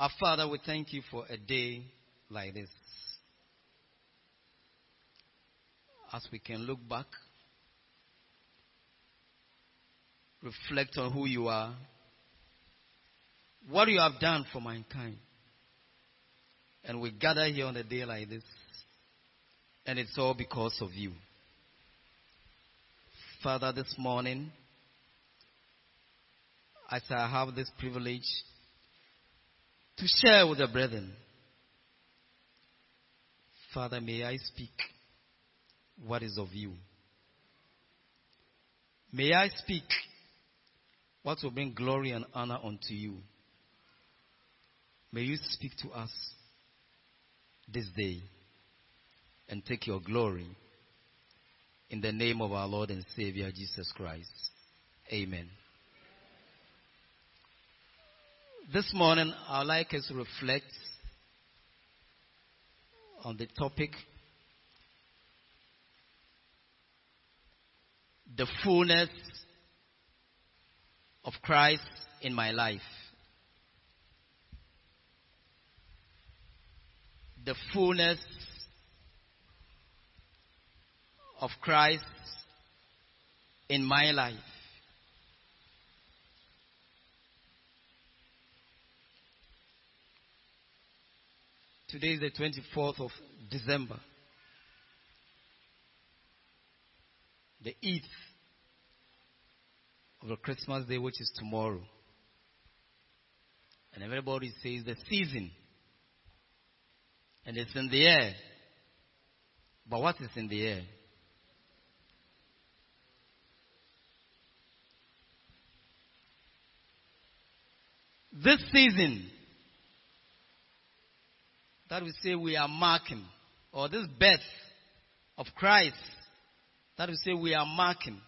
Our Father, we thank you for a day like this. As we can look back, reflect on who you are, what you have done for mankind. And we gather here on a day like this, and it's all because of you. Father, this morning, as I have this privilege to share with the brethren, Father, may I speak what is of you. May I speak what will bring glory and honor unto you. May you speak to us this day and take your glory in the name of our Lord and Savior Jesus Christ. Amen. This morning, I'd like us to reflect on the topic the fullness of Christ in my life. The fullness of Christ in my life. Today is the 24th of December. The 8th of the Christmas day, which is tomorrow. And everybody says the season. And it's in the air. But what is in the air? This season that we say we are marking, or this birth of Christ that we say we are marking,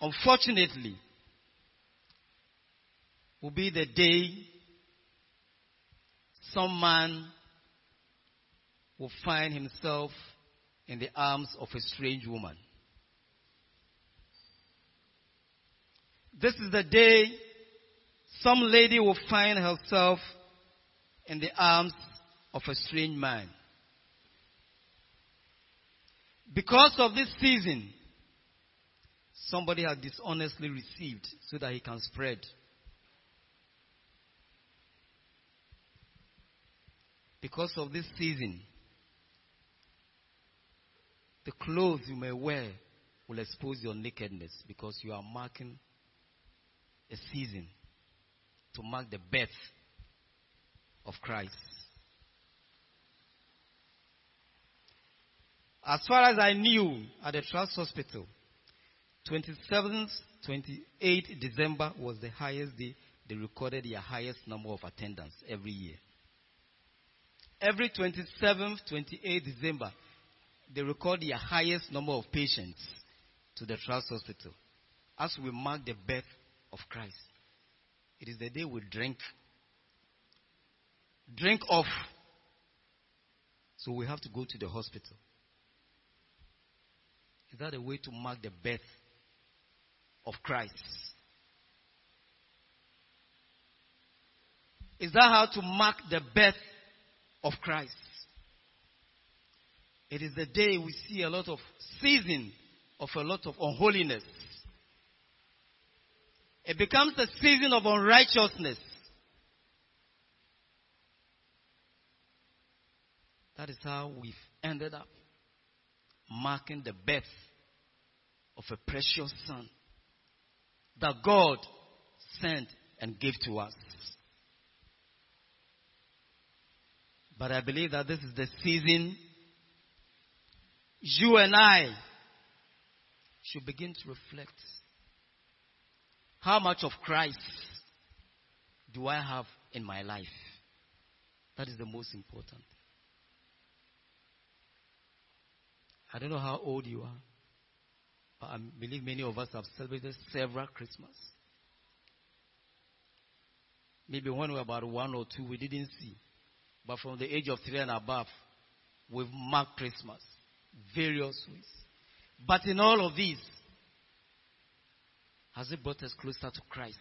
unfortunately, will be the day some man will find himself in the arms of a strange woman. This is the day some lady will find herself in the arms of a strange man. Because of this season, somebody has dishonestly received so that he can spread. Because of this season, the clothes you may wear will expose your nakedness because you are marking a season to mark the birth of Christ. As far as I knew at the Trust Hospital, 27th, 28th December was the highest day they recorded their highest number of attendance every year. Every 27th, 28th December, they record their highest number of patients to the Trust Hospital as we mark the birth of Christ. It is the day we drink. Drink off. So we have to go to the hospital. Is that a way to mark the birth of Christ? Is that how to mark the birth of Christ? It is the day we see a lot of season of a lot of unholiness. It becomes a season of unrighteousness. That is how we've ended up marking the birth of a precious son that God sent and gave to us. But I believe that this is the season you and I should begin to reflect. How much of Christ do I have in my life? That is the most important. I don't know how old you are, but I believe many of us have celebrated several Christmas. Maybe when we were about one or two, we didn't see. But from the age of three and above, we've marked Christmas various ways. But in all of these, has it brought us closer to Christ?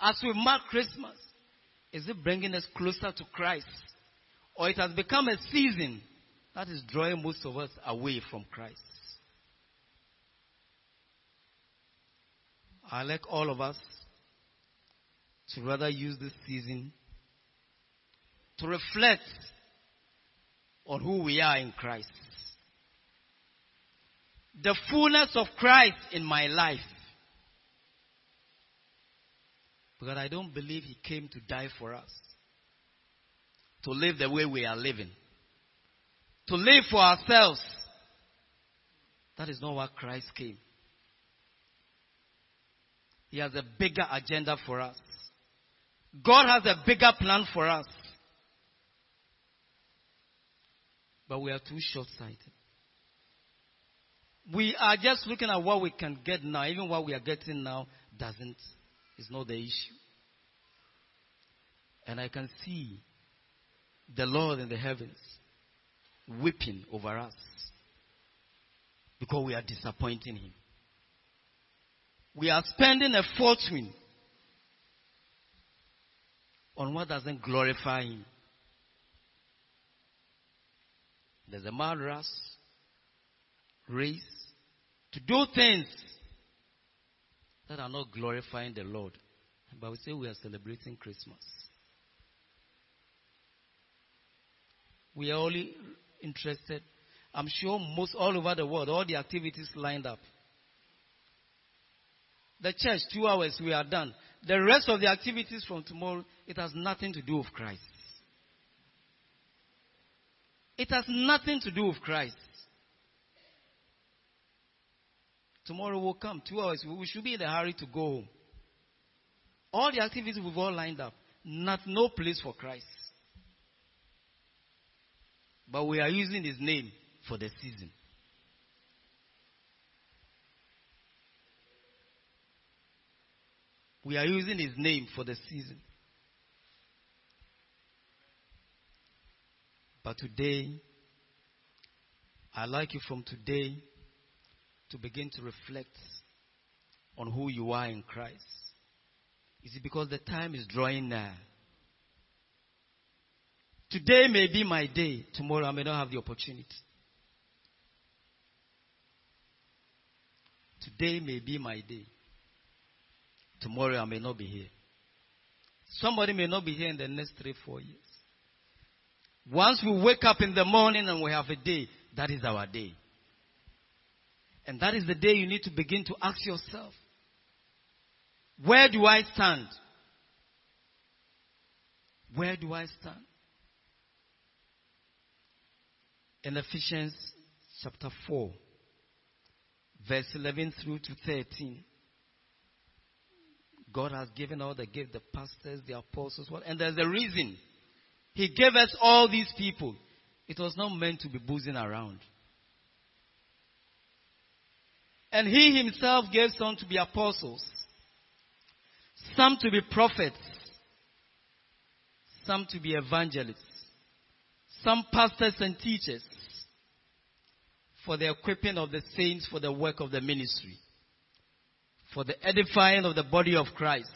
as we mark Christmas, is it bringing us closer to Christ? Or it has become a season that is drawing most of us away from Christ? I like all of us to rather use this season to reflect on who we are in Christ. The fullness of Christ in my life. Because I don't believe He came to die for us. To live the way we are living. To live for ourselves. That is not what Christ came. He has a bigger agenda for us. God has a bigger plan for us. But we are too short sighted. We are just looking at what we can get now. Even what we are getting now doesn't, is not the issue. And I can see the Lord in the heavens weeping over us because we are disappointing Him. We are spending a fortune on what doesn't glorify Him. There's a rush, race, to do things that are not glorifying the Lord. But we say we are celebrating Christmas. We are only interested. I'm sure most all over the world, all the activities lined up. The church, two hours, we are done. The rest of the activities from tomorrow, it has nothing to do with Christ. It has nothing to do with Christ. Tomorrow will come, two hours. We should be in a hurry to go home. All the activities we've all lined up, not no place for Christ. But we are using his name for the season. We are using his name for the season. But today, I'd like you from today to begin to reflect on who you are in Christ. Is it because the time is drawing near? Today may be my day. Tomorrow I may not have the opportunity. Today may be my day. Tomorrow I may not be here. Somebody may not be here in the next three, four years. Once we wake up in the morning and we have a day, that is our day. And that is the day you need to begin to ask yourself, where do I stand? Where do I stand? In Ephesians chapter 4, verse 11 through to 13. God has given all the gifts, the pastors, the apostles, and there's a reason. He gave us all these people. It was not meant to be boozing around. And he himself gave some to be apostles, some to be prophets, some to be evangelists, some pastors and teachers for the equipping of the saints for the work of the ministry, for the edifying of the body of Christ.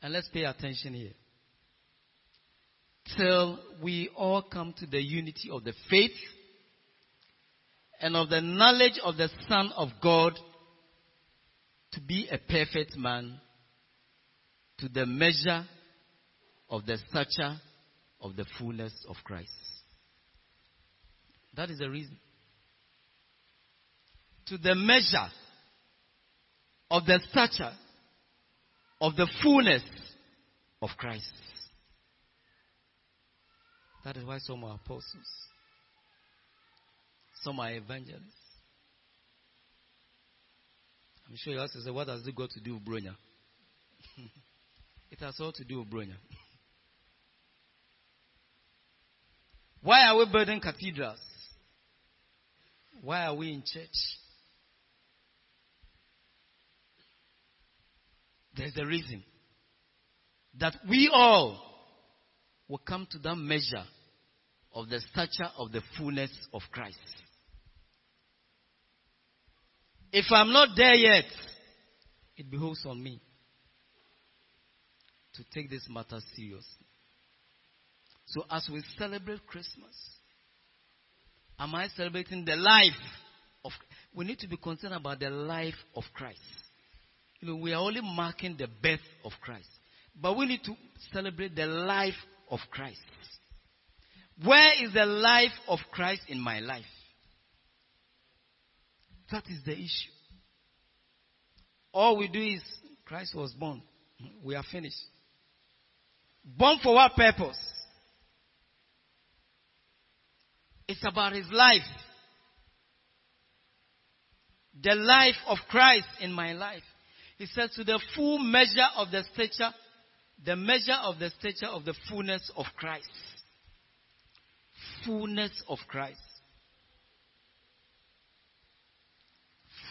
And let's pay attention here. Till we all come to the unity of the faith and of the knowledge of the Son of God to be a perfect man to the measure of the stature of the fullness of Christ. That is the reason. To the measure of the stature of the fullness of Christ. That is why some are apostles. Some are evangelists. I'm sure you ask yourself, what has it got to do with Bronya? it has all to do with Bronya. Why are we building cathedrals? Why are we in church? There's a reason. That we all will come to that measure of the stature of the fullness of Christ. If I'm not there yet, it behoves on me to take this matter seriously. So as we celebrate Christmas, am I celebrating the life of we need to be concerned about the life of Christ. You know, we are only marking the birth of Christ. But we need to celebrate the life of Christ. Where is the life of Christ in my life? That is the issue. All we do is Christ was born. We are finished. Born for what purpose? It's about his life. The life of Christ in my life. He says, to the full measure of the stature, the measure of the stature of the fullness of Christ. Fullness of Christ.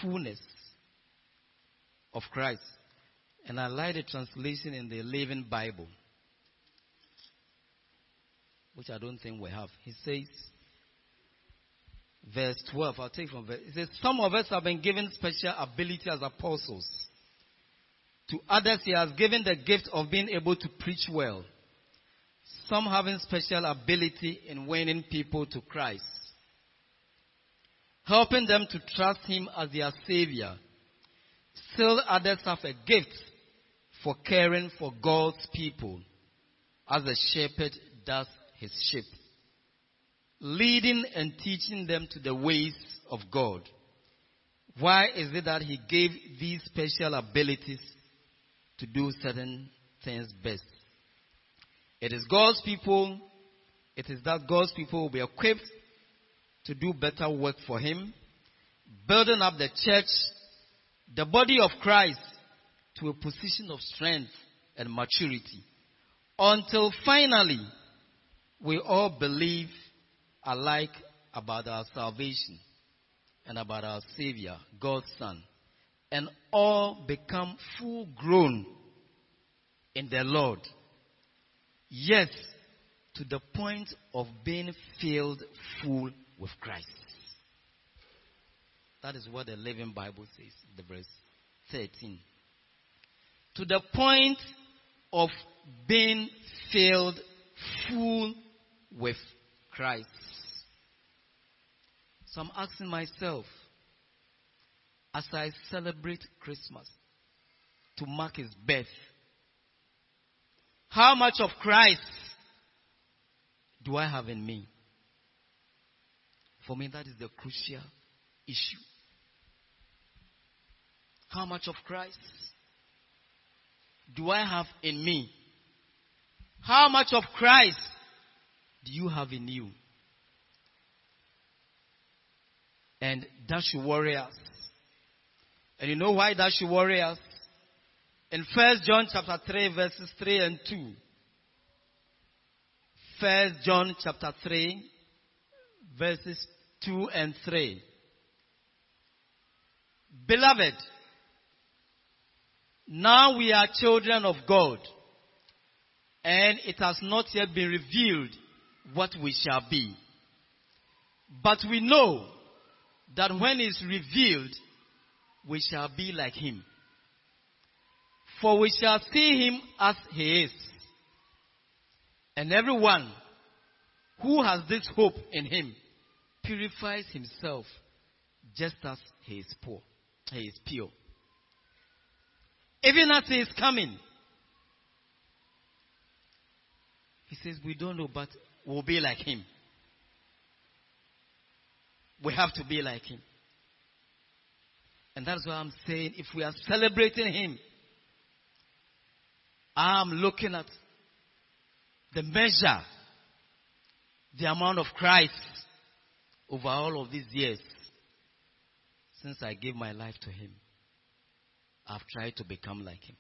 Fullness of Christ. And I like the translation in the Living Bible, which I don't think we have. He says, verse 12, I'll take from verse, it says, Some of us have been given special ability as apostles. To others, he has given the gift of being able to preach well. Some having special ability in winning people to Christ, helping them to trust him as their savior. Still others have a gift for caring for God's people, as a shepherd does his sheep leading and teaching them to the ways of God. Why is it that He gave these special abilities to do certain things best? It is God's people, it is that God's people will be equipped to do better work for Him, building up the church, the body of Christ, to a position of strength and maturity. Until finally, we all believe alike about our salvation and about our Savior, God's Son, and all become full grown in the Lord. Yes, to the point of being filled full with Christ. That is what the Living Bible says, the verse 13. To the point of being filled full with Christ. So I'm asking myself, as I celebrate Christmas to mark his birth, how much of Christ do I have in me? For me, that is the crucial issue. How much of Christ do I have in me? How much of Christ do you have in you? And that should worry us. And you know why that should worry us? In First John chapter 3 verses 3 and 2. First John chapter 3 verses 2 and 3. Beloved, now we are children of God, and it has not yet been revealed what we shall be. But we know that when it's revealed, we shall be like him. For we shall see him as he is. And everyone who has this hope in him purifies himself just as he is poor. He is pure. Even as he is coming, he says, We don't know, but we'll be like him. We have to be like him. And that's why I'm saying if we are celebrating him, I'm looking at the measure, the amount of Christ over all of these years since I gave my life to him. I've tried to become like him.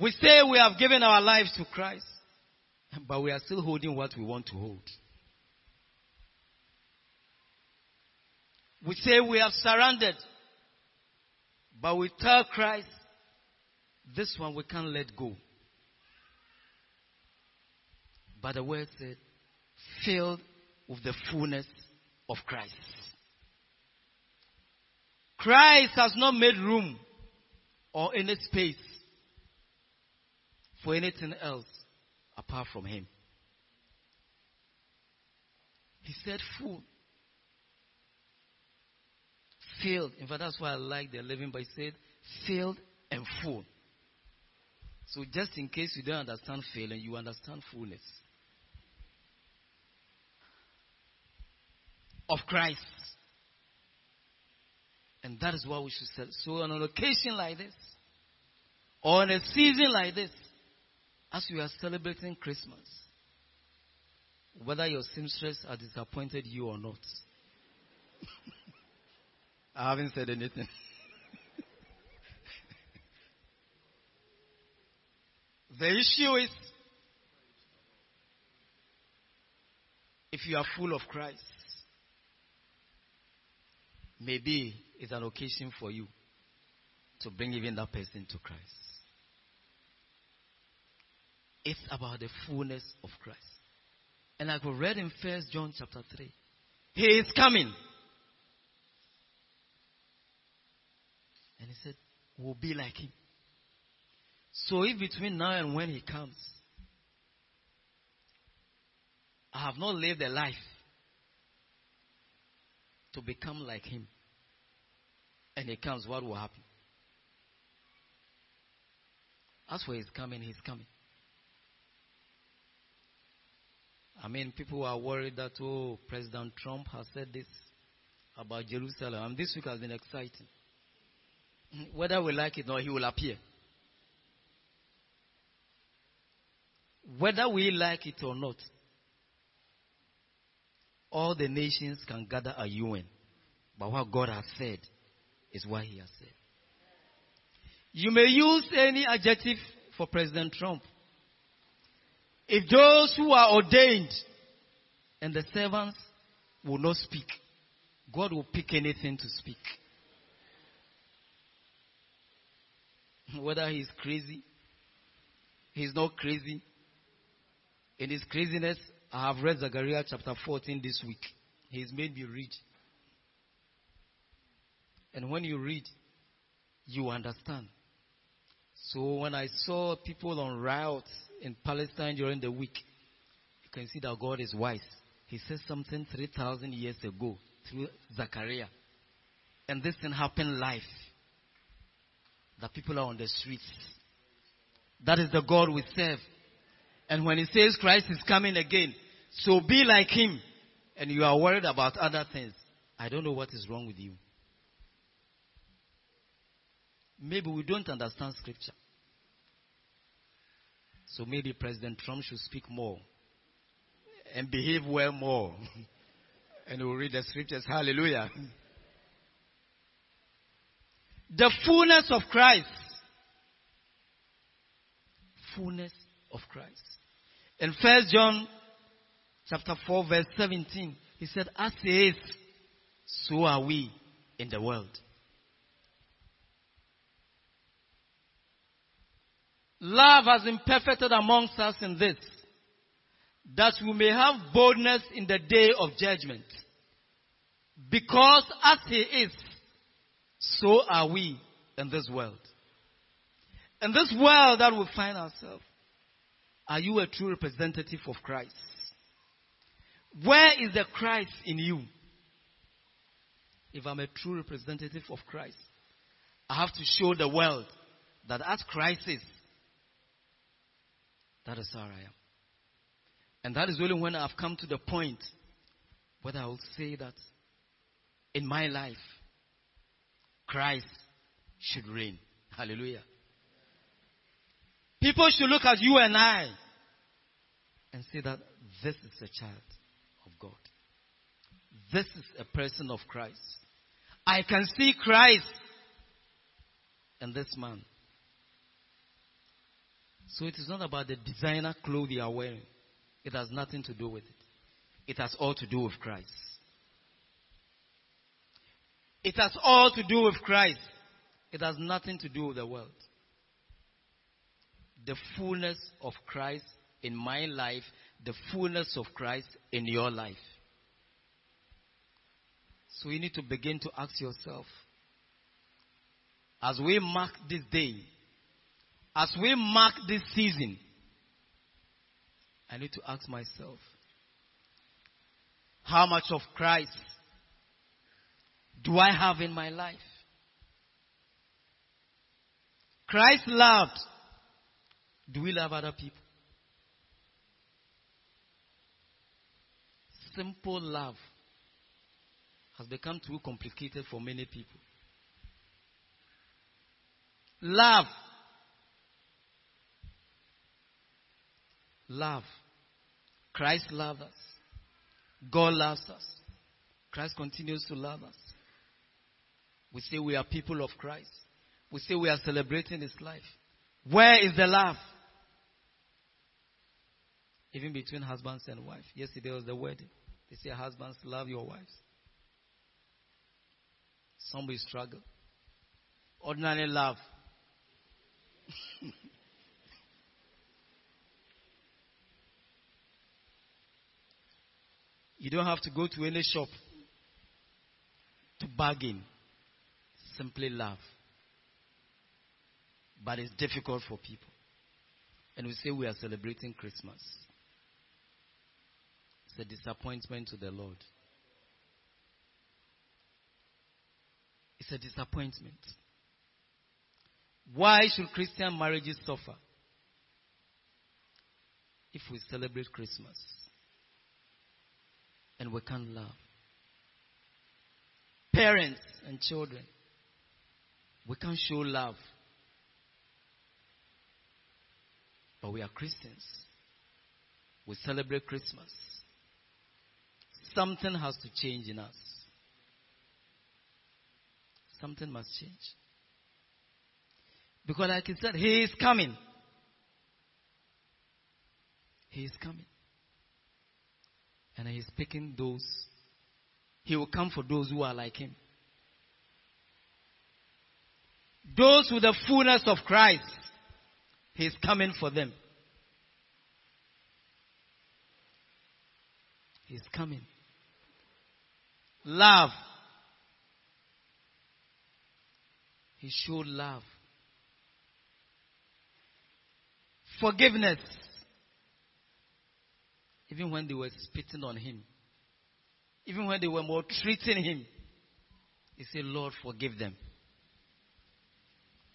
We say we have given our lives to Christ, but we are still holding what we want to hold. We say we have surrendered, but we tell Christ, this one we can't let go. But the word said, filled with the fullness of Christ. Christ has not made room or any space for anything else apart from Him. He said, Fool. Filled. In fact, that's why I like the living, but he said, filled and full. So, just in case you don't understand failing, you understand fullness of Christ. And that is what we should say. So, on an occasion like this, or in a season like this, as we are celebrating Christmas, whether your seamstress has disappointed you or not, I haven't said anything. the issue is if you are full of Christ, maybe it's an occasion for you to bring even that person to Christ. It's about the fullness of Christ. And like we read in First John chapter 3, He is coming. He said, We'll be like him. So if between now and when he comes, I have not lived a life to become like him, and he comes, what will happen? That's where he's coming, he's coming. I mean, people are worried that, oh, President Trump has said this about Jerusalem. And this week has been exciting. Mm, whether we like it or not, he will appear. Whether we like it or not, all the nations can gather at UN. But what God has said is what He has said. You may use any adjective for President Trump. If those who are ordained and the servants will not speak, God will pick anything to speak. Whether he's crazy, he's not crazy. In his craziness, I have read Zechariah chapter 14 this week. He's made me read. And when you read, you understand. So when I saw people on riots in Palestine during the week, you can see that God is wise. He said something 3,000 years ago through Zechariah. And this thing happened live. The people are on the streets. That is the God we serve. And when he says Christ is coming again, so be like him. And you are worried about other things. I don't know what is wrong with you. Maybe we don't understand scripture. So maybe President Trump should speak more and behave well more. and we'll read the scriptures. Hallelujah. The fullness of Christ. Fullness of Christ. In First John chapter 4 verse 17, he said, as he is, so are we in the world. Love has been perfected amongst us in this, that we may have boldness in the day of judgment. Because as he is, so are we in this world. In this world that we find ourselves, are you a true representative of Christ? Where is the Christ in you? If I'm a true representative of Christ, I have to show the world that as Christ is, that is how I am. And that is only when I've come to the point where I will say that in my life, Christ should reign. Hallelujah. People should look at you and I and say that this is a child of God. This is a person of Christ. I can see Christ in this man. So it is not about the designer clothes you are wearing. It has nothing to do with it. It has all to do with Christ. It has all to do with Christ. It has nothing to do with the world. The fullness of Christ in my life, the fullness of Christ in your life. So you need to begin to ask yourself as we mark this day, as we mark this season, I need to ask myself how much of Christ do I have in my life? Christ loved. Do we love other people? Simple love has become too complicated for many people. Love. Love. Christ loved us. God loves us. Christ continues to love us. We say we are people of Christ. We say we are celebrating His life. Where is the love? Even between husbands and wives. Yesterday was the wedding. They say, Husbands, love your wives. Somebody struggle. Ordinary love. you don't have to go to any shop to bargain. Simply love. But it's difficult for people. And we say we are celebrating Christmas. It's a disappointment to the Lord. It's a disappointment. Why should Christian marriages suffer if we celebrate Christmas and we can't love? Parents and children, we can't show love. But we are Christians. We celebrate Christmas. Something has to change in us. Something must change. Because, like he said, He is coming. He is coming. And He is picking those. He will come for those who are like Him. Those with the fullness of Christ. He is coming for them. He's coming. Love. He showed love. Forgiveness. Even when they were spitting on him, even when they were maltreating him, he said, Lord, forgive them.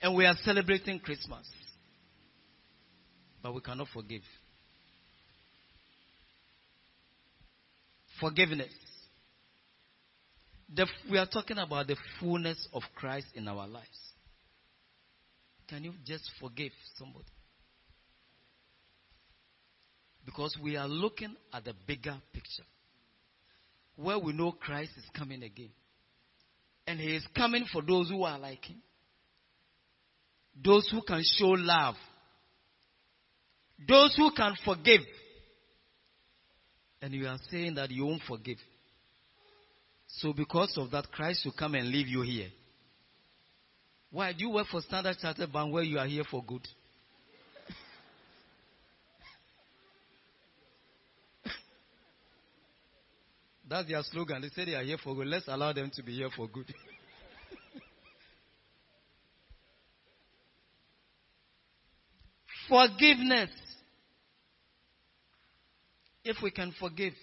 And we are celebrating Christmas. But we cannot forgive. Forgiveness. The, we are talking about the fullness of Christ in our lives. Can you just forgive somebody? Because we are looking at the bigger picture. Where we know Christ is coming again. And He is coming for those who are like Him. Those who can show love. Those who can forgive. And you are saying that you won't forgive. So because of that, Christ will come and leave you here. Why? Do you work for Standard Chartered Bank where you are here for good? That's their slogan. They say they are here for good. Let's allow them to be here for good. Forgiveness. If we can forgive.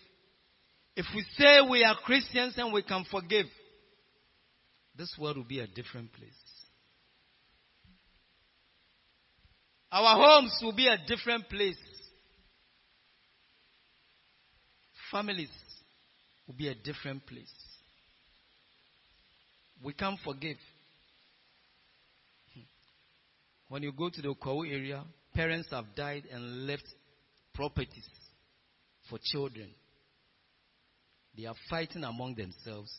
If we say we are Christians and we can forgive, this world will be a different place. Our homes will be a different place. Families will be a different place. We can forgive. Hmm. When you go to the Kwahu area, parents have died and left properties for children. They are fighting among themselves,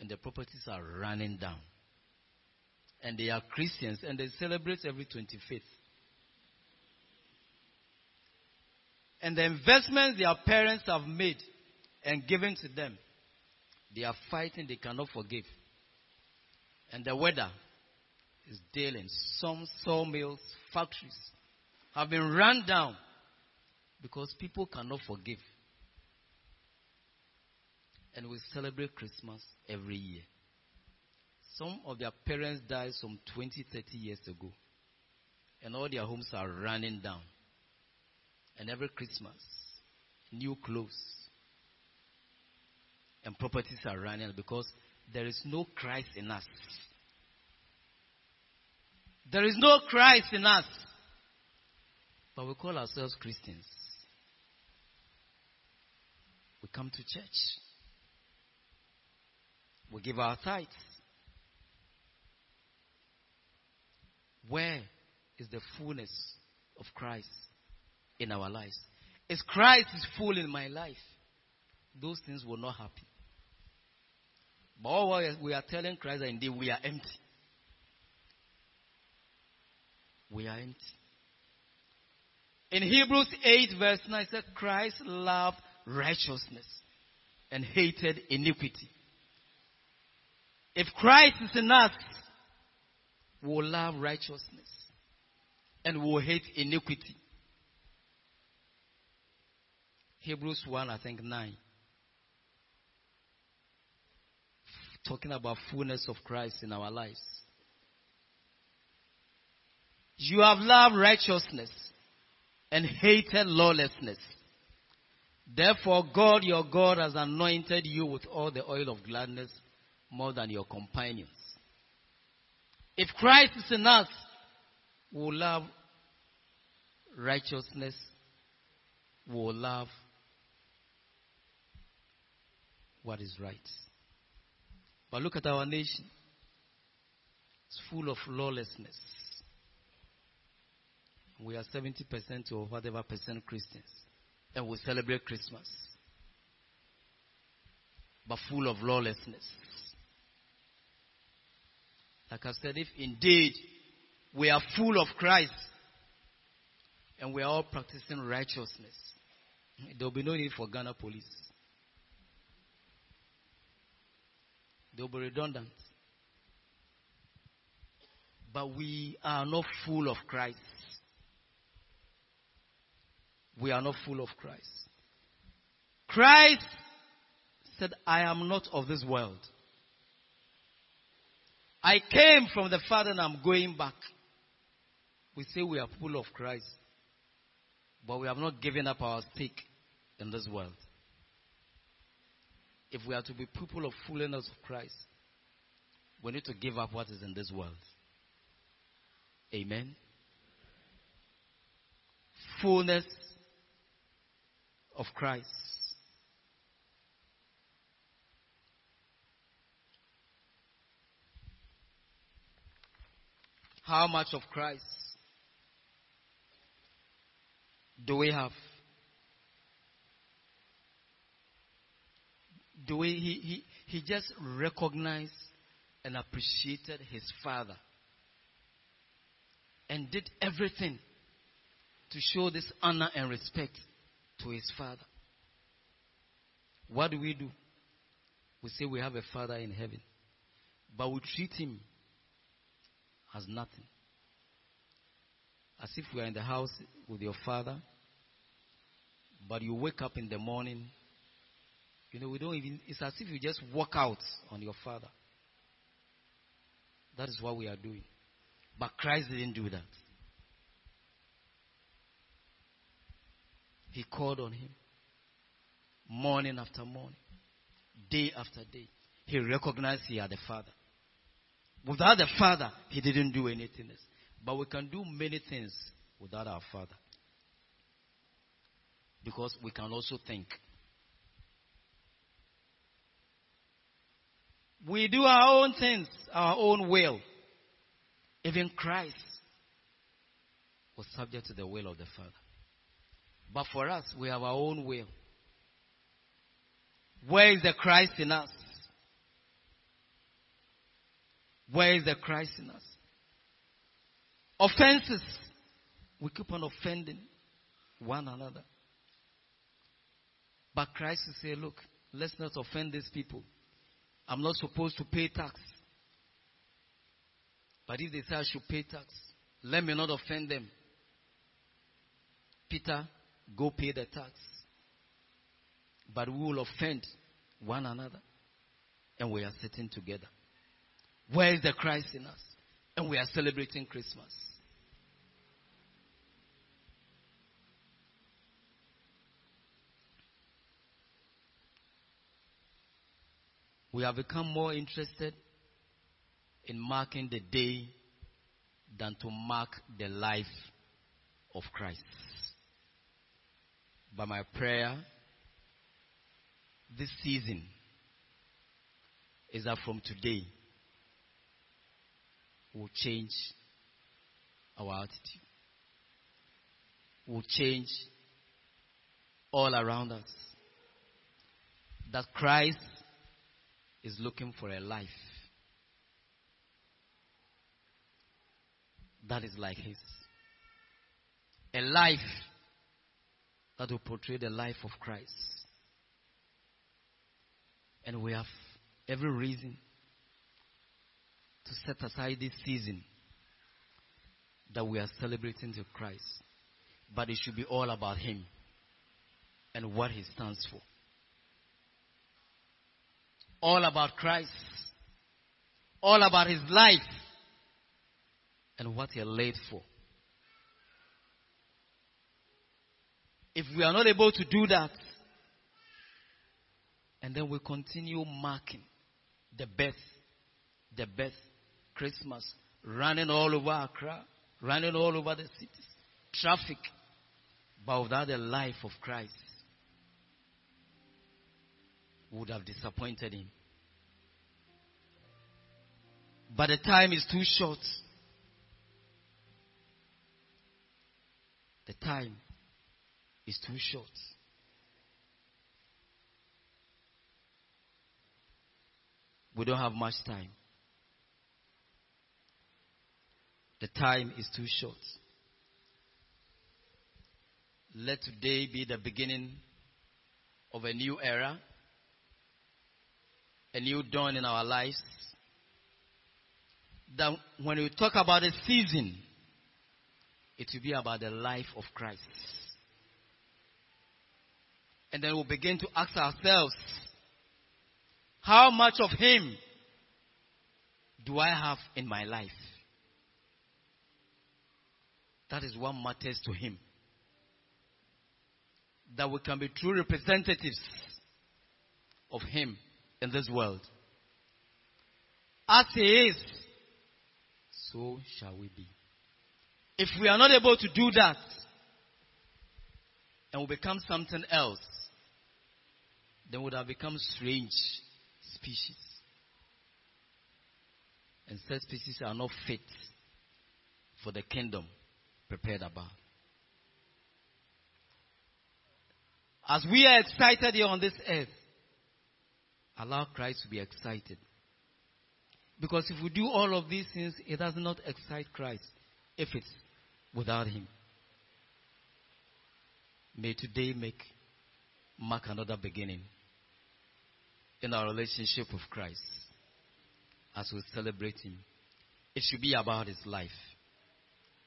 and the properties are running down. And they are Christians, and they celebrate every 25th. And the investments their parents have made and given to them, they are fighting, they cannot forgive. And the weather is dealing. Some sawmills, factories have been run down because people cannot forgive and we celebrate Christmas every year. Some of their parents died some 20, 30 years ago. and all their homes are running down. And every Christmas, new clothes and properties are running because there is no Christ in us. There is no Christ in us. But we call ourselves Christians. We come to church. We give our tithes. Where is the fullness of Christ in our lives? If Christ is full in my life, those things will not happen. But all we are telling Christ that indeed we are empty. We are empty. In Hebrews 8, verse 9, it said, Christ loved righteousness and hated iniquity. If Christ is in us, we will love righteousness and we will hate iniquity. Hebrews 1, I think 9. Talking about fullness of Christ in our lives. You have loved righteousness and hated lawlessness. Therefore, God your God has anointed you with all the oil of gladness more than your companions. If Christ is in us, we will love righteousness, we will love what is right. But look at our nation. It's full of lawlessness. We are 70% or whatever percent Christians. And we celebrate Christmas. But full of lawlessness. Like I said, if indeed we are full of Christ and we are all practicing righteousness, there will be no need for Ghana police. They will be redundant. But we are not full of Christ. We are not full of Christ. Christ said, I am not of this world. I came from the Father and I'm going back. We say we are full of Christ, but we have not given up our stake in this world. If we are to be people of fullness of Christ, we need to give up what is in this world. Amen. Fullness of Christ. How much of Christ do we have? Do we, he, he, he just recognized and appreciated his father and did everything to show this honor and respect to his father. What do we do? We say we have a father in heaven, but we treat him as nothing. As if we are in the house with your father, but you wake up in the morning. You know, we don't even, it's as if you just walk out on your father. That is what we are doing. But Christ didn't do that. He called on him morning after morning, day after day. He recognized he had a father. Without the father, he didn't do anything else. But we can do many things without our father. Because we can also think. We do our own things, our own will. Even Christ was subject to the will of the Father. But for us, we have our own will. Where is the Christ in us? Where is the Christ in us? Offenses. We keep on offending one another. But Christ will say, look, let's not offend these people. I'm not supposed to pay tax. But if they say I should pay tax, let me not offend them. Peter Go pay the tax. But we will offend one another and we are sitting together. Where is the Christ in us? And we are celebrating Christmas. We have become more interested in marking the day than to mark the life of Christ. But my prayer this season is that from today we'll change our attitude. We'll change all around us. That Christ is looking for a life that is like his. A life that will portray the life of Christ. And we have every reason to set aside this season that we are celebrating to Christ. But it should be all about Him and what He stands for. All about Christ. All about His life and what He laid for. If we are not able to do that, and then we continue marking the best, the best Christmas, running all over Accra, running all over the cities, traffic, but without the life of Christ, would have disappointed him. But the time is too short. The time is too short. We don't have much time. The time is too short. Let today be the beginning of a new era, a new dawn in our lives. That when we talk about a season, it will be about the life of Christ. And then we'll begin to ask ourselves, how much of Him do I have in my life? That is what matters to Him. That we can be true representatives of Him in this world. As He is, so shall we be. If we are not able to do that, and we become something else, then would have become strange species. And such species are not fit for the kingdom prepared above. As we are excited here on this earth, allow Christ to be excited. Because if we do all of these things, it does not excite Christ if it's without Him. May today make mark another beginning in our relationship with Christ as we celebrate Him. It should be about His life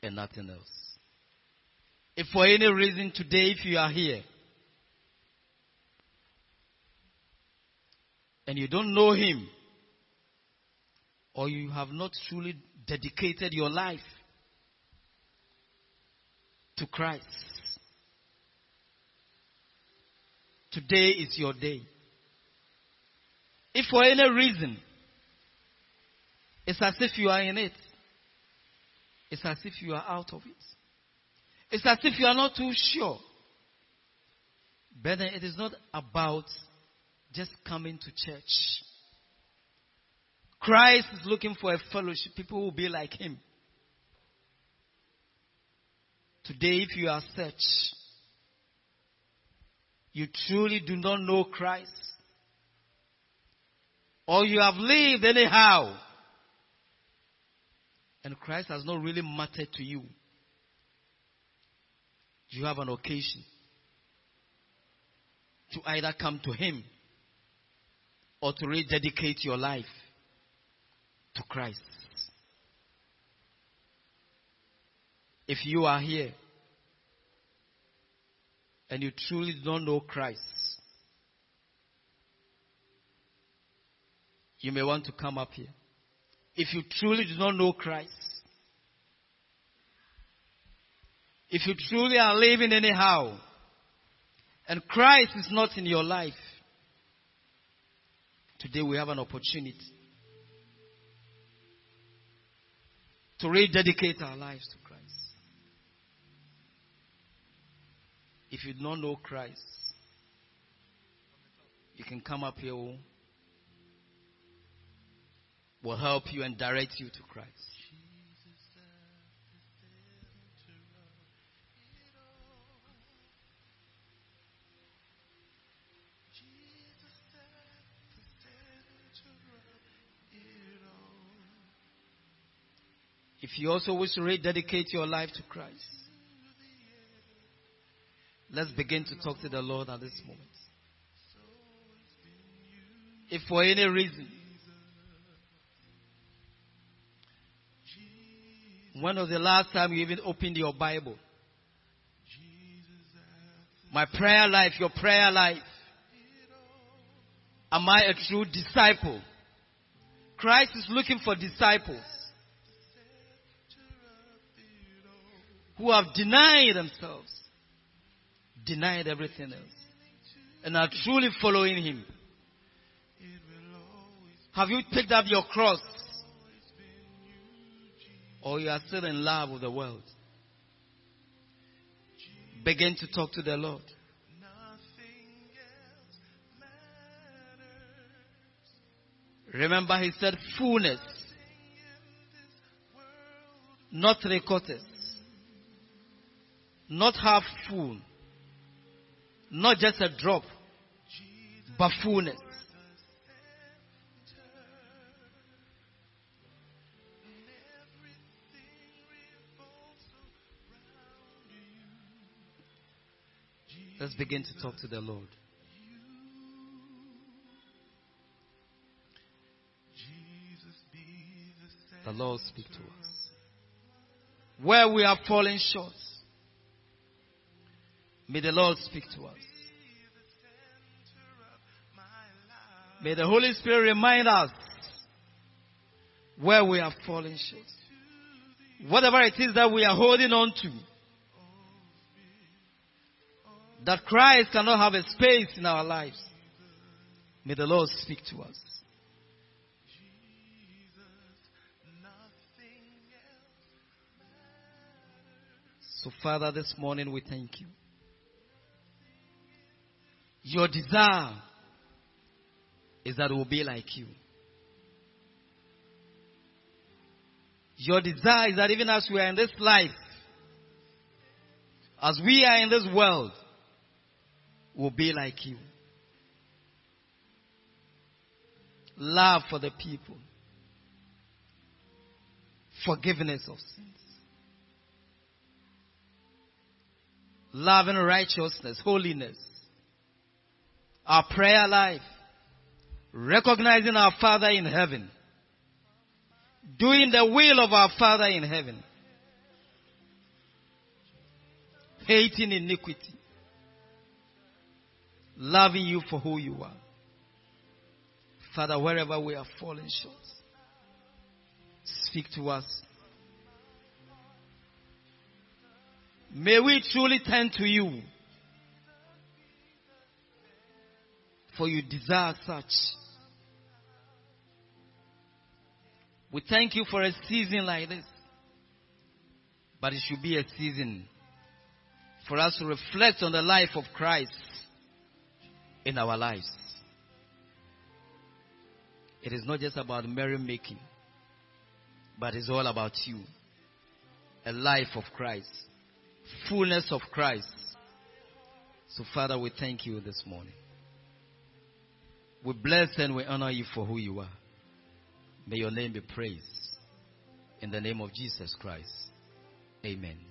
and nothing else. If for any reason today, if you are here and you don't know Him, or you have not truly dedicated your life to Christ, today is your day. If for any reason, it's as if you are in it, it's as if you are out of it, it's as if you are not too sure. But it is not about just coming to church. Christ is looking for a fellowship, people will be like him. Today, if you are such, you truly do not know Christ, or you have lived anyhow, and Christ has not really mattered to you, you have an occasion to either come to Him or to rededicate your life to Christ. If you are here and you truly don't know Christ, you may want to come up here. If you truly do not know Christ, if you truly are living anyhow, and Christ is not in your life, Today we have an opportunity to rededicate our lives to Christ. If you do not know Christ, you can come up here. We'll help you and direct you to Christ. If you also wish to rededicate your life to Christ, let's begin to talk to the Lord at this moment. If for any reason, when was the last time you even opened your Bible? My prayer life, your prayer life. Am I a true disciple? Christ is looking for disciples. who have denied themselves, denied everything else, and are truly following Him. Have you picked up your cross? Or you are still in love with the world? Begin to talk to the Lord. Remember, He said fullness, not three quarters. Not half full. Not just a drop, but fullness. Let's begin to talk to the Lord. The Lord speak to us. Where we are falling short. May the Lord speak to us. May the Holy Spirit remind us where we are falling short. Whatever it is that we are holding on to, that Christ cannot have a space in our lives. May the Lord speak to us. So, Father, this morning we thank you. Your desire is that we'll be like you. Your desire is that even as we are in this life, as we are in this world, we'll be like you. Love for the people, forgiveness of sins, love and righteousness, holiness, our prayer life, recognizing our Father in heaven, doing the will of our Father in heaven, hating iniquity, loving you for who you are. Father, wherever we are falling short, speak to us. May we truly turn to you for you desire such. We thank you for a season like this. But it should be a season for us to reflect on the life of Christ in our lives. It is not just about merrymaking, but it's all about you. A life of Christ, fullness of Christ. So, Father, we thank you this morning. We bless and we honor you for who you are. May your name be praised. In the name of Jesus Christ. Amen.